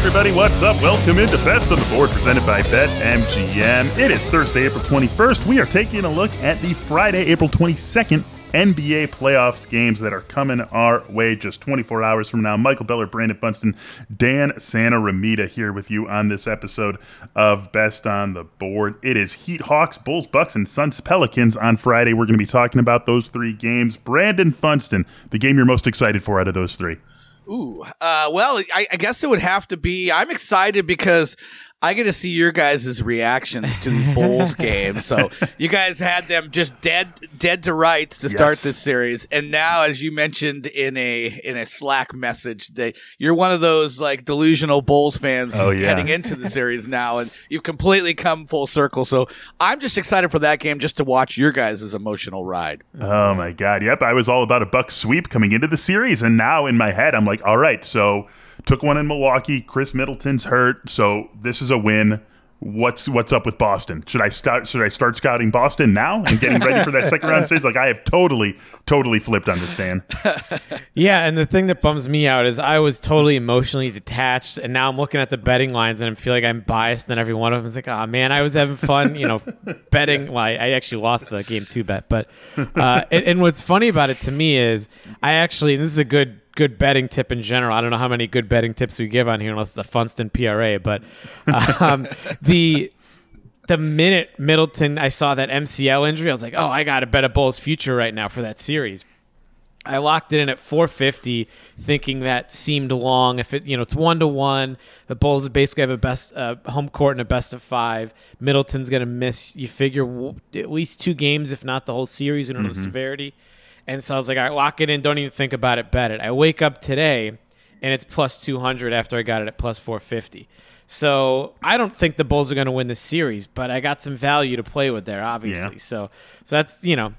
Everybody, what's up? Welcome into Best on the Board presented by BetMGM. It is Thursday, April 21st. We are taking a look at the Friday, April 22nd NBA playoffs games that are coming our way just 24 hours from now. Michael Beller, Brandon Funston, Dan Santaromita here with you on this episode of Best on the Board. It is Heat Hawks, Bulls, Bucks, and Suns Pelicans on Friday. We're going to be talking about those three games. Brandon Funston, the game you're most excited for out of those three. Ooh, uh, well, I, I, guess it would have to be. I'm excited because I get to see your guys' reactions to these Bulls games. So you guys had them just dead, dead to rights to start yes. this series, and now, as you mentioned in a in a Slack message, that you're one of those like delusional Bulls fans oh, yeah. heading into the series now, and you've completely come full circle. So I'm just excited for that game, just to watch your guys' emotional ride. Oh my god, yep! I was all about a buck sweep coming into the series, and now in my head, I'm like, all right, so took one in Milwaukee. Khris Middleton's hurt, so this is a win. What's what's up with Boston? Should I start? Should I start scouting Boston now and getting ready for that second round stage? Like I have totally, totally flipped on this, Dan. yeah, and the thing that bums me out is I was totally emotionally detached, and now I'm looking at the betting lines and I feel like I'm biased. And every one of them is like, oh man, I was having fun, you know, betting. Well, I, I actually lost the game two bet, but uh, and, and what's funny about it to me is I actually this is a good good betting tip in general. I don't know how many good betting tips we give on here, unless it's a Funston PRA. But um, the the minute Middleton, I saw that MCL injury, I was like, oh, I got to bet a Bulls future right now for that series. I locked it in at 450, thinking that seemed long. If it, you know, it's one to one. The Bulls basically have a best uh, home court and a best of five. Middleton's going to miss. You figure w- at least two games, if not the whole series. You know mm-hmm. the severity. And so I was like, all right, lock it in. Don't even think about it. Bet it. I wake up today and it's plus 200 after I got it at plus 450. So I don't think the Bulls are going to win this series, but I got some value to play with there, obviously. Yeah. So, so that's you know,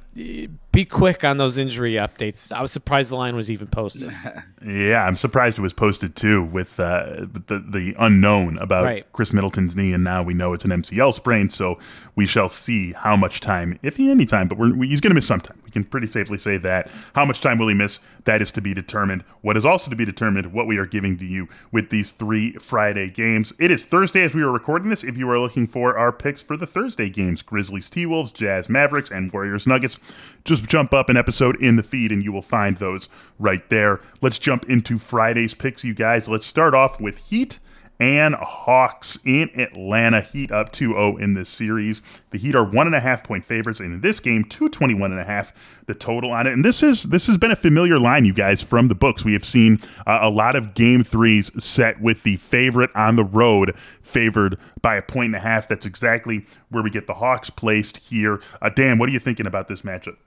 be quick on those injury updates. I was surprised the line was even posted. yeah, I'm surprised it was posted too, with uh, the the unknown about right. Khris Middleton's knee, and now we know it's an MCL sprain. So we shall see how much time, if he any time, but we, he's going to miss some time. We can pretty safely say that. How much time will he miss? That is to be determined. What is also to be determined, what we are giving to you with these three Friday games. It is Thursday as we are recording this. If you are looking for our picks for the Thursday games, Grizzlies, T Wolves, Jazz, Mavericks, and Warriors, Nuggets, just jump up an episode in the feed and you will find those right there. Let's jump into Friday's picks, you guys. Let's start off with Heat and Hawks in Atlanta. Heat up 2 0 in this series. The Heat are one and a half point favorites. In this game, 221 and a half the total on it. And this is this has been a familiar line, you guys, from the books. We have seen uh, a lot of game threes set with the favorite on the road favored by a point and a half. That's exactly where we get the Hawks placed here. Uh, Dan, what are you thinking about this matchup?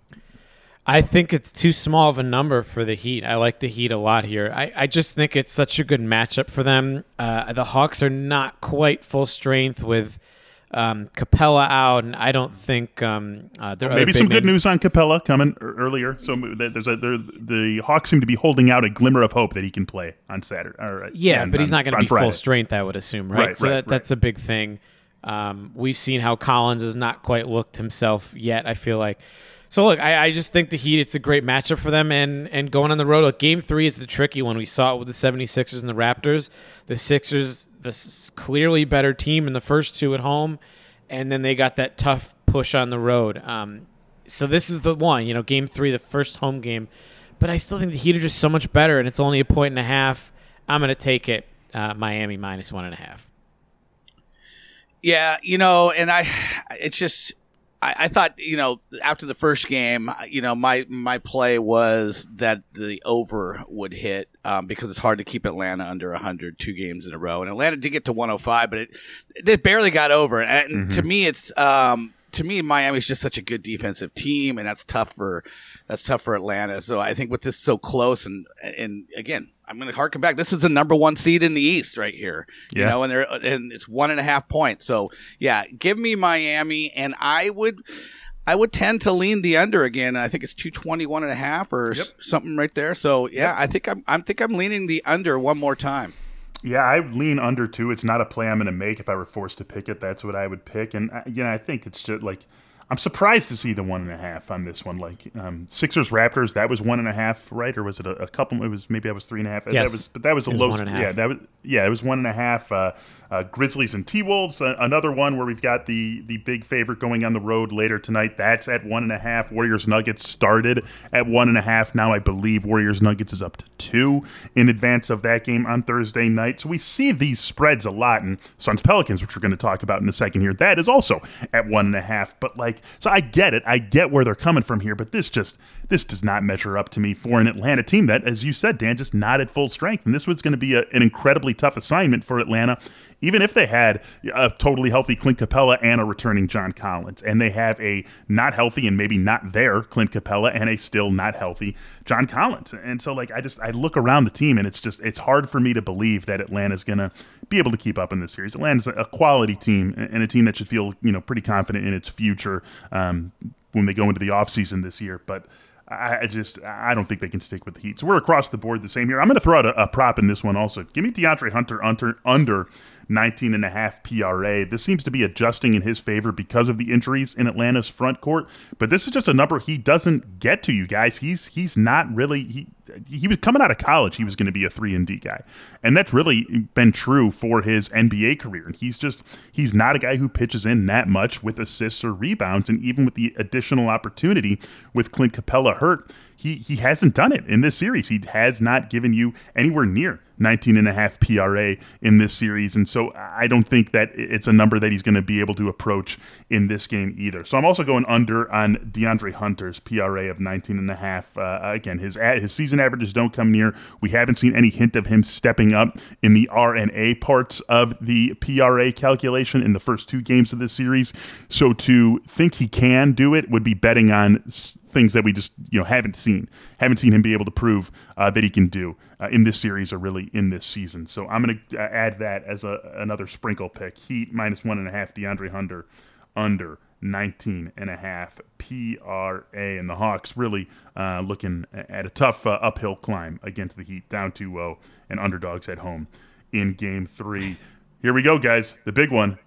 I think it's too small of a number for the Heat. I like the Heat a lot here. I, I just think it's such a good matchup for them. Uh, the Hawks are not quite full strength with um, Capela out, and I don't think um, uh, well, maybe some good news on Capela coming earlier. So there's a the Hawks seem to be holding out a glimmer of hope that he can play on Saturday. Or, yeah, on, but he's not going to be Friday. full strength, I would assume, right? right so right, that, right. that's a big thing. Um, we've seen how Collins has not quite looked himself yet. I feel like so look, I, I, just think the Heat, it's a great matchup for them and and going on the road. Look, game three is the tricky one. We saw it with the 76ers and the Raptors. The Sixers, the clearly better team in the first two at home, and then they got that tough push on the road. Um, so this is the one, you know, game three, the first home game. But I still think the Heat are just so much better, and it's only a point and a half. I'm going to take it, uh, Miami minus one and a half. Yeah, you know, and I, it's just I, I, thought, you know, after the first game, you know, my my play was that the over would hit um, because it's hard to keep Atlanta under 100 two games in a row. And Atlanta did get to 105, but it it barely got over. And mm-hmm. to me, it's um, to me, Miami's just such a good defensive team, and that's tough for that's tough for Atlanta. So I think with this so close, and and again, I'm going to harken back. This is the number one seed in the East right here. You know, and they're and it's one and a half points. So yeah, give me Miami, and I would. I would tend to lean the under again. I think it's 221 and a half or yep. something right there. So yeah, yep. I think I'm I think I'm leaning the under one more time. Yeah, I lean under too. It's not a play I'm going to make if I were forced to pick it. That's what I would pick. And uh, you know, I think it's just like I'm surprised to see the one and a half on this one. Like um, Sixers Raptors, that was one and a half, right? Or was it a, a couple? It was maybe I was three and a half. Yes. That was, but that was a was low. one and a half. Yeah, that was yeah, it was one and a half. Uh, uh, Grizzlies and T Wolves, uh, another one where we've got the the big favorite going on the road later tonight. That's at one and a half. Warriors Nuggets started at one and a half. Now I believe Warriors Nuggets is up to two in advance of that game on Thursday night. So we see these spreads a lot. And Suns Pelicans, which we're going to talk about in a second here, that is also at one and a half. But like, so I get it. I get where they're coming from here. But this just this does not measure up to me for an Atlanta team that, as you said, Dan, just not at full strength. And this was going to be a, an incredibly tough assignment for Atlanta even if they had a totally healthy Clint Capela and a returning John Collins, and they have a not healthy and maybe not there Clint Capela and a still not healthy John Collins. And so, like, I just I look around the team and it's just it's hard for me to believe that Atlanta's going to be able to keep up in this series. Atlanta's a quality team and a team that should feel you know pretty confident in its future um, when they go into the offseason this year, but. I just I don't think they can stick with the Heat. So we're across the board the same here. I'm going to throw out a, a, prop in this one also. Give me DeAndre Hunter under under 19 and a half PRA. This seems to be adjusting in his favor because of the injuries in Atlanta's front court, but this is just a number he doesn't get to you guys. He's he's not really he he was coming out of college, he was going to be a 3 and D guy. And that's really been true for his NBA career. And he's just he's not a guy who pitches in that much with assists or rebounds and even with the additional opportunity with Clint Capela hurt, he he hasn't done it in this series. He has not given you anywhere near 19 and a half PRA in this series. And so I don't think that it's a number that he's going to be able to approach in this game either. So I'm also going under on DeAndre Hunter's PRA of 19 and a half. Uh, again, his his season averages don't come near. We haven't seen any hint of him stepping up in the RNA parts of the PRA calculation in the first two games of this series. So to think he can do it would be betting on things that we just you know haven't seen, haven't seen him be able to prove uh, that he can do uh, in this series or really in this season. So I'm going to uh, add that as a, another sprinkle pick. Heat minus one and a half. DeAndre Hunter under 19 and a half PRA. And the Hawks really uh, looking at a tough uh, uphill climb against the Heat, down 2 0 and underdogs at home in game three. Here we go, guys. The big one.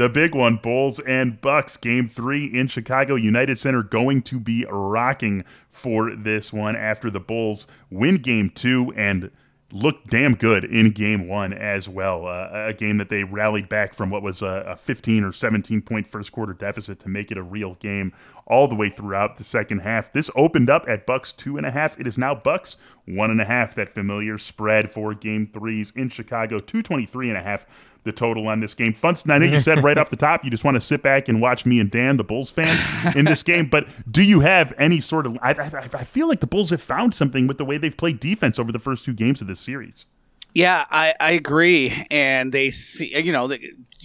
The big one, Bulls and Bucks, game three in Chicago United Center, going to be rocking for this one after the Bulls win game two and looked damn good in game one as well. Uh, a game that they rallied back from what was a, a 15 or 17 point first quarter deficit to make it a real game all the way throughout the second half. This opened up at Bucks two and a half. It is now Bucks one and a half. That familiar spread for game threes in Chicago, 223 and a half the total on this game. fun I know you said right off the top, you just want to sit back and watch me and Dan, the Bulls fans, in this game. But do you have any sort of? I, I, I feel like the Bulls have found something with the way they've played defense over the first two games of this series. Yeah, I, I agree. And they see, you know,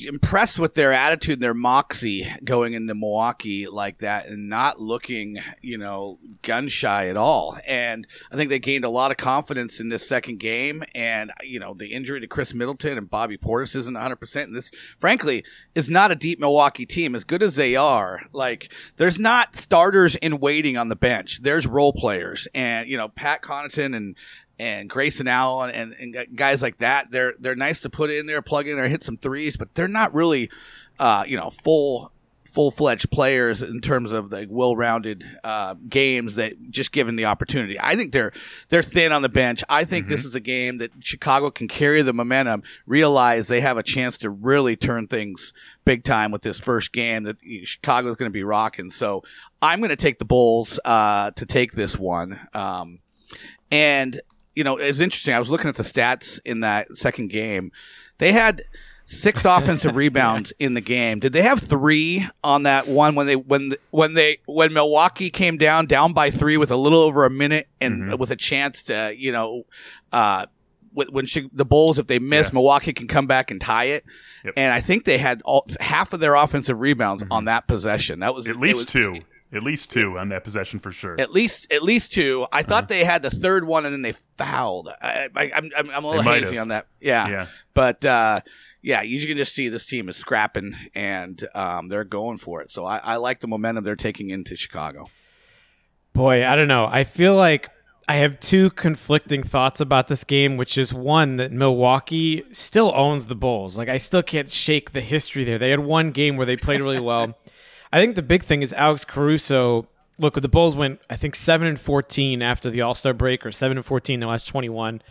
impressed with their attitude, their moxie going into Milwaukee like that and not looking, you know, gun shy at all. And I think they gained a lot of confidence in this second game. And, you know, the injury to Khris Middleton and Bobby Portis isn't 100%. And this, frankly, is not a deep Milwaukee team. As good as they are, like, there's not starters in waiting on the bench. There's role players. And, you know, Pat Connaughton and, and Grayson Allen and, and guys like that. They're they're nice to put in there, plug in there, hit some threes, but they're not really, uh, you know, full full fledged players in terms of the well rounded uh, games that just given the opportunity. I think they're they're thin on the bench. I think mm-hmm. this is a game that Chicago can carry the momentum, realize they have a chance to really turn things big time with this first game that Chicago is going to be rocking. So I'm going to take the Bulls uh, to take this one. Um, and you know, it's interesting. I was looking at the stats in that second game. They had six offensive rebounds in the game. Did they have three on that one when they when when they when Milwaukee came down down by three with a little over a minute and mm-hmm. with a chance to you know. Uh, when she, the Bulls, if they miss, yeah. Milwaukee can come back and tie it. Yep. And I think they had all, half of their offensive rebounds mm-hmm. on that possession. That was at least was, two. At least two on that possession for sure. At least, at least two. I uh-huh. thought they had the third one and then they fouled. I, am I'm, I'm a little hazy have. on that. Yeah. Yeah. But uh, yeah, you can just see this team is scrapping and um, they're going for it. So I, I like the momentum they're taking into Chicago. Boy, I don't know. I feel like I have two conflicting thoughts about this game, which is one that Milwaukee still owns the Bulls. Like I still can't shake the history there. They had one game where they played really well. I think the big thing is Alex Caruso. Look, the Bulls went, I think, seven and fourteen after the All Star break, or seven and fourteen the last twenty one,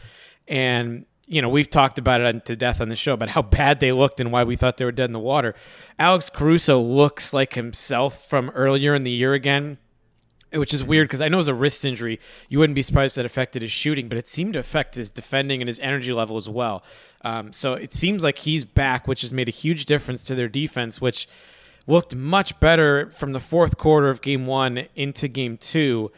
and you know we've talked about it to death on the show about how bad they looked and why we thought they were dead in the water. Alex Caruso looks like himself from earlier in the year again which is weird because I know it was a wrist injury. You wouldn't be surprised that affected his shooting, but it seemed to affect his defending and his energy level as well. Um, so it seems like he's back, which has made a huge difference to their defense, which looked much better from the fourth quarter of game one into game two.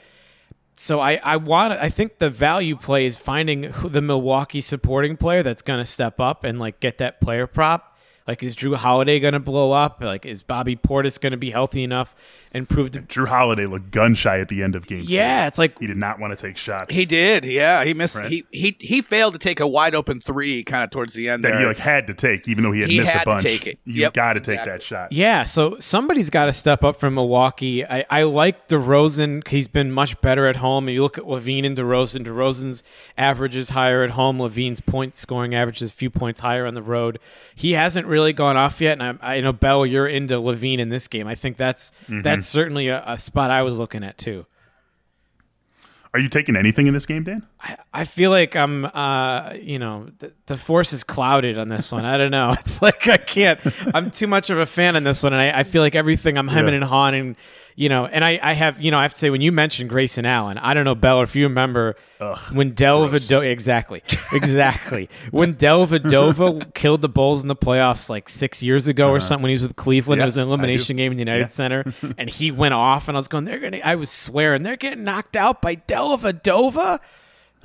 So I, I want I think the value play is finding the Milwaukee supporting player that's going to step up and like get that player prop like, is Jrue Holiday going to blow up? Like, is Bobby Portis going to be healthy enough and prove to? Jrue Holiday looked gun shy at the end of game. Yeah, two. it's like he did not want to take shots. He did. Yeah, he missed. Right. He he he failed to take a wide open three kind of towards the end. That there. he like had to take, even though he had he missed had a bunch. To take it. You yep, got to exactly. take that shot. Yeah, so somebody's got to step up from Milwaukee. I, I like DeRozan. He's been much better at home. You look at LaVine and DeRozan. DeRozan's average is higher at home. LaVine's point scoring average is a few points higher on the road. He hasn't really gone off yet and I, I know Bell, you're into LaVine in this game. I think that's mm-hmm. that's certainly a, a, spot I was looking at too. Are you taking anything in this game, Dan? I, I feel like I'm, uh, you know, the, the, force is clouded on this one. I don't know. It's like I can't. I'm too much of a fan on this one, and I, I feel like everything I'm hemming yeah. and hawing you know, and I, I have, you know, I have to say when you mentioned Grayson Allen, I don't know, Bell, if you remember Ugh, when Dellavedova, exactly, exactly, when Dellavedova killed the Bulls in the playoffs like six years ago uh-huh. or something when he was with Cleveland. Yes, it was an elimination game in the United yeah. Center, and he went off, and I was going, they're gonna, I was swearing, they're getting knocked out by Dellavedova.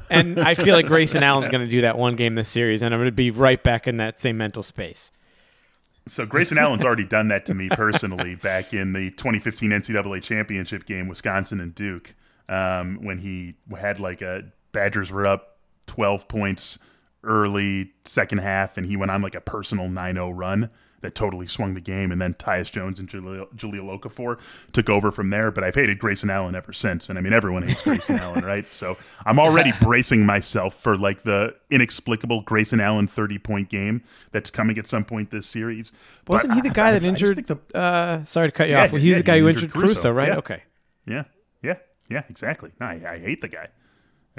And I feel like Grayson Allen's going to do that one game this series, and I'm going to be right back in that same mental space. So Grayson Allen's already done that to me personally back in the 2015 NCAA championship game, Wisconsin and Duke, um, when he had like a Badgers were up 12 points early second half, and he went on like a personal 9-0 run that totally swung the game. And then Tyus Jones and Jahlil, Jahlil Okafor took over from there. But I've hated Grayson Allen ever since. And I mean, everyone hates Grayson Allen, right? So I'm already bracing myself for like the inexplicable Grayson Allen 30 point game that's coming at some point this series. Wasn't but he the guy I, that I, injured? I the, uh, sorry to cut you yeah, off. Well, he was yeah, the guy who injured Caruso, Caruso right? Yeah. Okay. Yeah. Yeah. Yeah. Exactly. No, I, I hate the guy.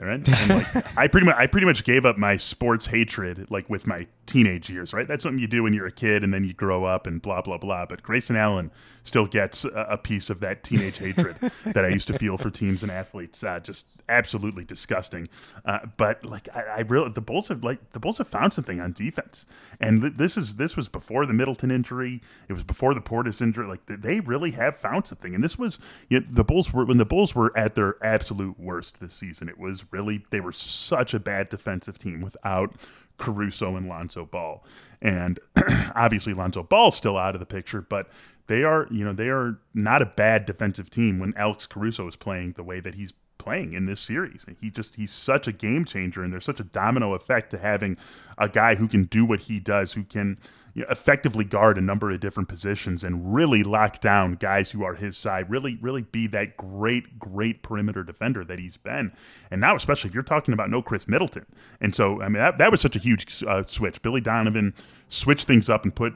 Right? And like, I pretty much I pretty much gave up my sports hatred like with my teenage years, right? That's something you do when you're a kid and then you grow up and blah blah blah. But Grayson Allen still gets a, a piece of that teenage hatred that I used to feel for teams and athletes. Uh, just absolutely disgusting. Uh, but like I, I really the Bulls have like the Bulls have found something on defense, and th- this is this was before the Middleton injury. It was before the Portis injury. Like they really have found something, and this was you know, the Bulls were when the Bulls were at their absolute worst this season. It was really they were such a bad defensive team without Caruso and Lonzo Ball. And obviously Lonzo Ball's still out of the picture, but they are, you know, they are not a bad defensive team when Alex Caruso is playing the way that he's playing in this series. He just he's such a game changer and there's such a domino effect to having a guy who can do what he does, who can you know, effectively guard a number of different positions and really lock down guys who are his side, really, really be that great, great perimeter defender that he's been. And now, especially if you're talking about no Khris Middleton. And so, I mean, that, that was such a huge uh, switch. Billy Donovan switched things up and put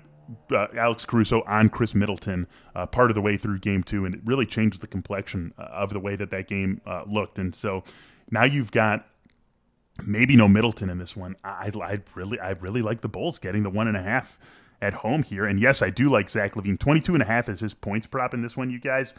uh, Alex Caruso on Khris Middleton uh, part of the way through game two, and it really changed the complexion uh, of the way that that game uh, looked. And so now you've got maybe no Middleton in this one. I, I really, I really like the Bulls getting the one and a half at home here. And yes, I do like Zach LaVine. 22 and a half is his points prop in this one, you guys.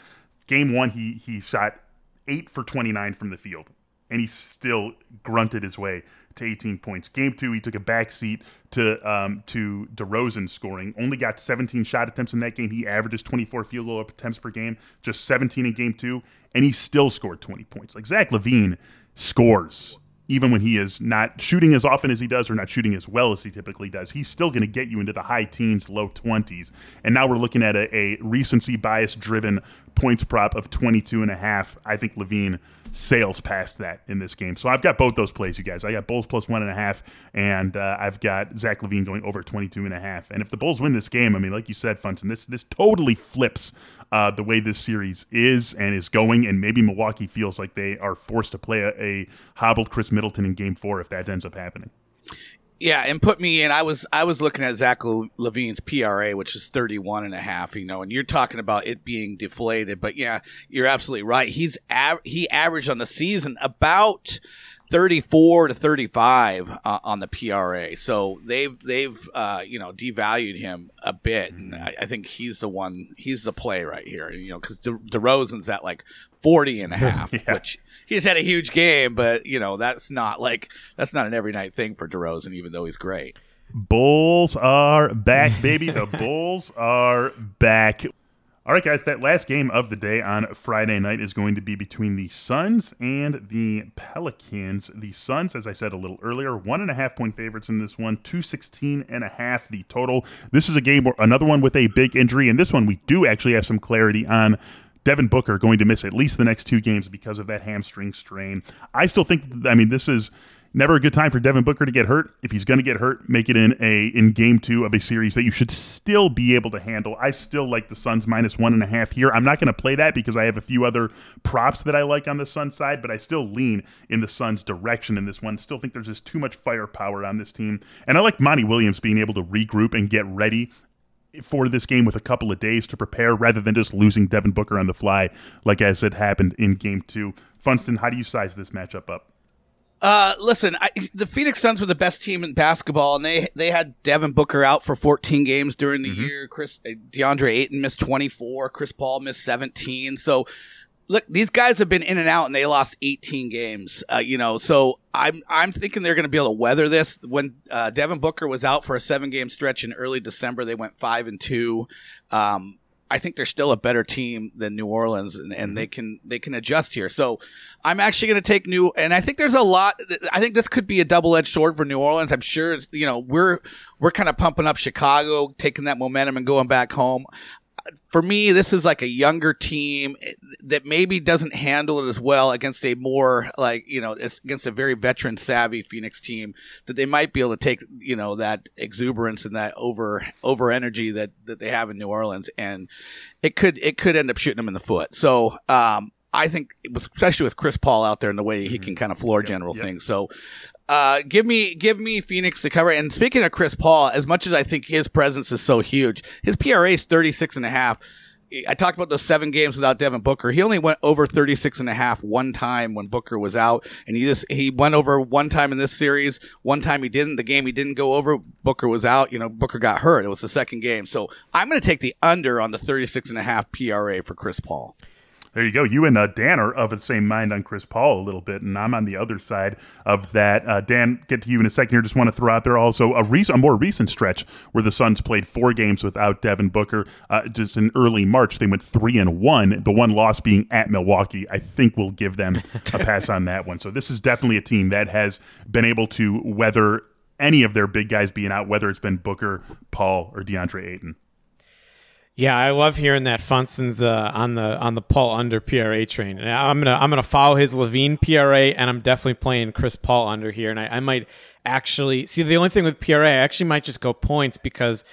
Game one, he he shot eight for 29 from the field, and he still grunted his way to 18 points. Game two, he took a back seat to um, to DeRozan scoring. Only got 17 shot attempts in that game. He averages 24 field goal attempts per game, just 17 in game two, and he still scored 20 points. Like Zach LaVine scores even when he is not shooting as often as he does or not shooting as well as he typically does, he's still going to get you into the high teens, low 20s. And now we're looking at a, a recency bias driven points prop of 22 and a half. I think LaVine sails past that in this game. So I've got both those plays, you guys. I got Bulls plus one and a half, and uh, I've got Zach LaVine going over 22 and a half. And if the Bulls win this game, I mean, like you said, Funston, this this totally flips uh, the way this series is and is going. And maybe Milwaukee feels like they are forced to play a, a hobbled Khris Middleton in game four if that ends up happening. Yeah, and put me in. I was I was looking at Zach LaVine's PRA, which is 31 and a half, you know, and you're talking about it being deflated. But yeah, you're absolutely right. He's av- he averaged on the season about 34 to 35 uh, on the PRA. So they've they've uh, you know devalued him a bit, and I, I, think he's the one. He's the play right here. You know, because De- DeRozan's at like 40 and a half, yeah. which he's had a huge game, but you know that's not like that's not an every night thing for DeRozan, even though he's great. Bulls are back, baby. the Bulls are back. All right, guys, that last game of the day on Friday night is going to be between the Suns and the Pelicans. The Suns, as I said a little earlier, one and a half point favorites in this one, 216 and a half the total. This is a game, another one with a big injury, and this one we do actually have some clarity on Devin Booker going to miss at least the next two games because of that hamstring strain. I still think, I mean, this is never a good time for Devin Booker to get hurt. If he's going to get hurt, make it in a in game two of a series that you should still be able to handle. I still like the Suns minus one and a half here. I'm not going to play that because I have a few other props that I like on the Suns side, but I still lean in the Suns' direction in this one. Still think there's just too much firepower on this team, and I like Monty Williams being able to regroup and get ready for this game with a couple of days to prepare rather than just losing Devin Booker on the fly like as it happened in game two. Funston, how do you size this matchup up? Uh, listen, I, the Phoenix Suns were the best team in basketball, and they they had Devin Booker out for 14 games during the mm-hmm. year. Chris uh, DeAndre Ayton missed 24. Chris Paul missed 17. So, look, these guys have been in and out, and they lost 18 games. Uh, you know, so I'm I'm thinking they're going to be able to weather this. When uh, Devin Booker was out for a seven game stretch in early December, they went five and two. Um, I think they're still a better team than New Orleans, and, and mm-hmm. they can they can adjust here. So I'm actually going to take New, and I think there's a lot. I think this could be a double edged sword for New Orleans. I'm sure you know we're we're kind of pumping up Chicago, taking that momentum and going back home for me, this is like a younger team that maybe doesn't handle it as well against a more like you know against a very veteran savvy Phoenix team that they might be able to take you know that exuberance and that over over energy that that they have in New Orleans and it could it could end up shooting them in the foot. So um, I think, especially with Chris Paul out there and the way he can mm-hmm. kind of floor general yep. things. So, uh, give me give me Phoenix to cover. And speaking of Chris Paul, as much as I think his presence is so huge, his PRA is 36 and a half. I talked about those seven games without Devin Booker. He only went over 36 and a half one time when Booker was out. And he just, he went over one time in this series. One time he didn't. The game he didn't go over, Booker was out. You know, Booker got hurt. It was the second game. So I'm going to take the under on the 36 and a half PRA for Chris Paul. There you go. You and uh, Dan are of the same mind on Chris Paul a little bit, and I'm on the other side of that. Uh, Dan, get to you in a second here. Just want to throw out there also a, recent, a more recent stretch where the Suns played four games without Devin Booker. Uh, just in early March, they went three and one. The one loss being at Milwaukee. I think we'll give them a pass on that one. So this is definitely a team that has been able to weather any of their big guys being out, whether it's been Booker, Paul, or DeAndre Ayton. Yeah, I love hearing that Funston's uh, on the on the Paul under PRA train. And I'm gonna I'm gonna follow his LaVine PRA, and I'm definitely playing Chris Paul under here. And I, I might actually see the only thing with PRA, I actually might just go points because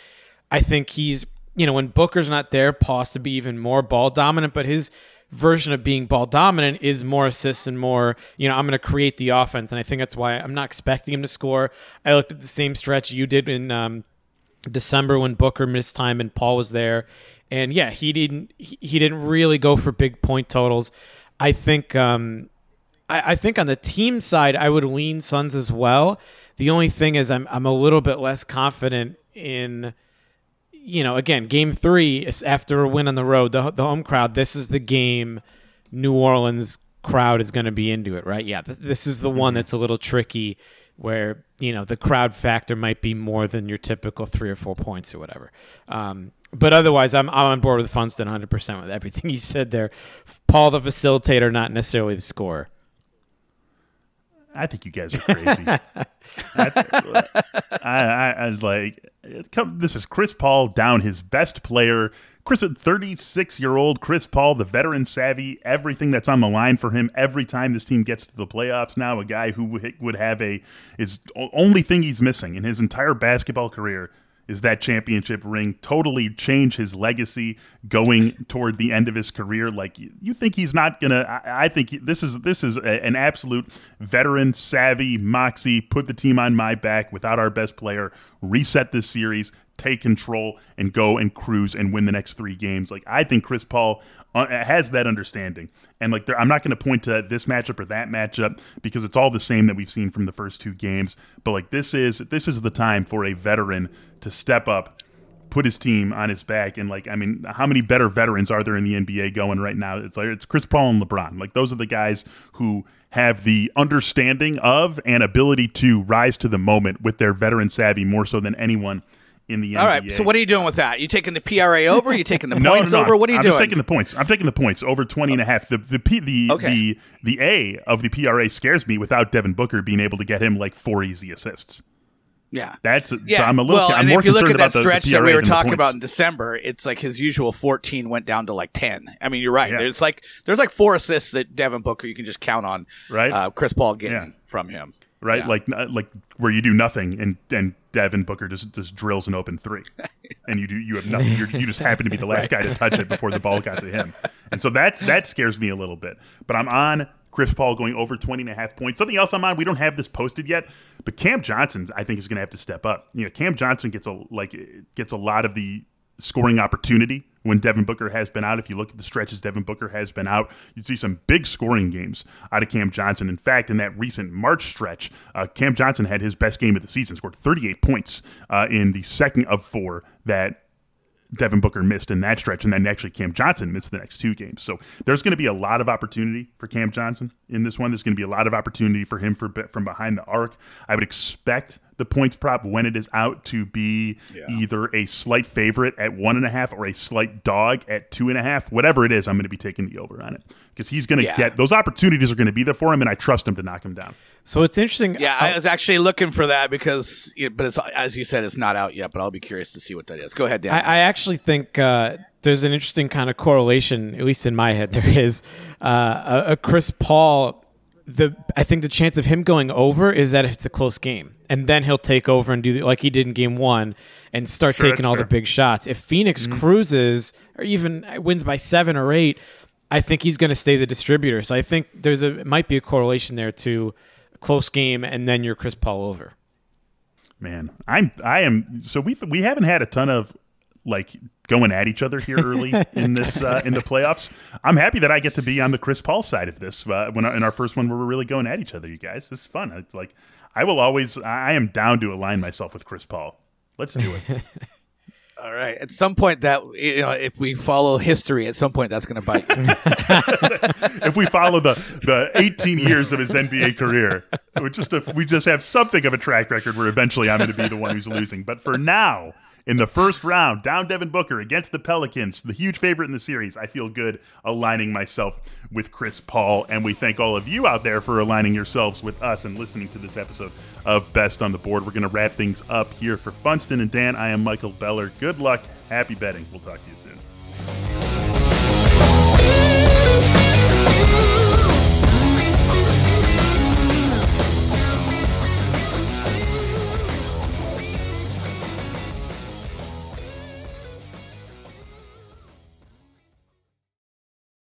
I think he's you know when Booker's not there, Paul's to be even more ball dominant, but his version of being ball dominant is more assists and more, you know, I'm going to create the offense. And I think that's why I'm not expecting him to score. I looked at the same stretch you did in um, December when Booker missed time and Paul was there. And yeah, he didn't he, didn't really go for big point totals. I think um, I, I, think on the team side I would lean Suns as well. The only thing is I'm I'm a little bit less confident in you know, again, game three is after a win on the road, the, the home crowd, this is the game New Orleans crowd is going to be into it, right? Yeah, th- this is the one mm-hmm. that's a little tricky where you know the crowd factor might be more than your typical three or four points or whatever. Um, but otherwise, I'm, I'm on board with Funston 100 percent with everything he said there. Paul, the facilitator, not necessarily the scorer. I think you guys are crazy. I, I, I, like this is Chris Paul down his best player Chris, 36 year old Chris Paul, the veteran savvy, everything that's on the line for him every time this team gets to the playoffs now. A guy who would have a, is only thing he's missing in his entire basketball career is that championship ring totally change his legacy going toward the end of his career? Like you think he's not gonna? I, I think this is this is a, an absolute veteran, savvy moxie. Put the team on my back without our best player. Reset this series. Take control and go and cruise and win the next three games. Like I think Chris Paul uh, has that understanding. And like, I'm not going to point to this matchup or that matchup because it's all the same that we've seen from the first two games. But like, this is this is the time for a veteran to step up, put his team on his back, and like, I mean, how many better veterans are there in the NBA going right now? It's like it's Chris Paul and LeBron. Like, those are the guys who have the understanding of and ability to rise to the moment with their veteran savvy more so than anyone in the NBA. right. So what are you doing with that? You taking the PRA over? You taking the points no, no, over? What are you I'm doing? I'm taking the points. I'm taking the points over 20 and a half. The the P, the, okay. the the A of the PRA scares me without Devin Booker being able to get him like four easy assists. Yeah, that's yeah. So I'm a little. Well, I'm and more if you look at that the, stretch the that we were talking about in December, it's like his usual 14 went down to like 10. I mean, you're right. Yeah. It's like there's like four assists that Devin Booker you can just count on. Right. Uh, Chris Paul getting yeah. from him. Right. Yeah. Like uh, like where you do nothing and and Devin Booker just just drills an open three, and you do you have nothing. You're, you just happen to be the last guy to touch it before the ball got to him, and so that that scares me a little bit. But I'm on Chris Paul going over 20 and a half points. Something else I'm on. We don't have this posted yet, but Cam Johnson's I think is going to have to step up. You know, Cam Johnson gets a like gets a lot of the scoring opportunity when Devin Booker has been out. If you look at the stretches Devin Booker has been out, you see some big scoring games out of Cam Johnson. In fact, in that recent March stretch, uh, Cam Johnson had his best game of the season, scored 38 points uh, in the second of four that Devin Booker missed in that stretch, and then actually Cam Johnson missed the next two games. So there's going to be a lot of opportunity for Cam Johnson in this one. There's going to be a lot of opportunity for him for from behind the arc. I would expect the points prop when it is out to be yeah. either a slight favorite at one and a half or a slight dog at two and a half. Whatever it is, I'm going to be taking the over on it because he's going to yeah. get those opportunities are going to be there for him, and I trust him to knock him down. So it's interesting. Yeah, I was actually looking for that because, but it's as you said, it's not out yet. But I'll be curious to see what that is. Go ahead, Dan. I, I actually think. Uh, there's an interesting kind of correlation, at least in my head. There is uh, a, a Chris Paul the I think the chance of him going over is that if it's a close game, and then he'll take over and do the, like he did in Game One and start sure, taking all fair. the big shots. If Phoenix mm-hmm. cruises or even wins by seven or eight, I think he's going to stay the distributor. So I think there's a might be a correlation there to close game and then you're Chris Paul over. Man, I'm I am so we we haven't had a ton of like going at each other here early in this uh, in the playoffs. I'm happy that I get to be on the Chris Paul side of this. Uh, when in our first one, where we were really going at each other. You guys, this is fun. I, like I will always. I am down to align myself with Chris Paul. Let's do it. All right. At some point, that you know, if we follow history, at some point that's going to bite if we follow the the 18 years of his NBA career, we just if we just have something of a track record where eventually I'm going to be the one who's losing. But for now, in the first round, down Devin Booker against the Pelicans, the huge favorite in the series. I feel good aligning myself with Chris Paul. And we thank all of you out there for aligning yourselves with us and listening to this episode of Best on the Board. We're going to wrap things up here for Funston and Dan. I am Michael Beller. Good luck. Happy betting. We'll talk to you soon.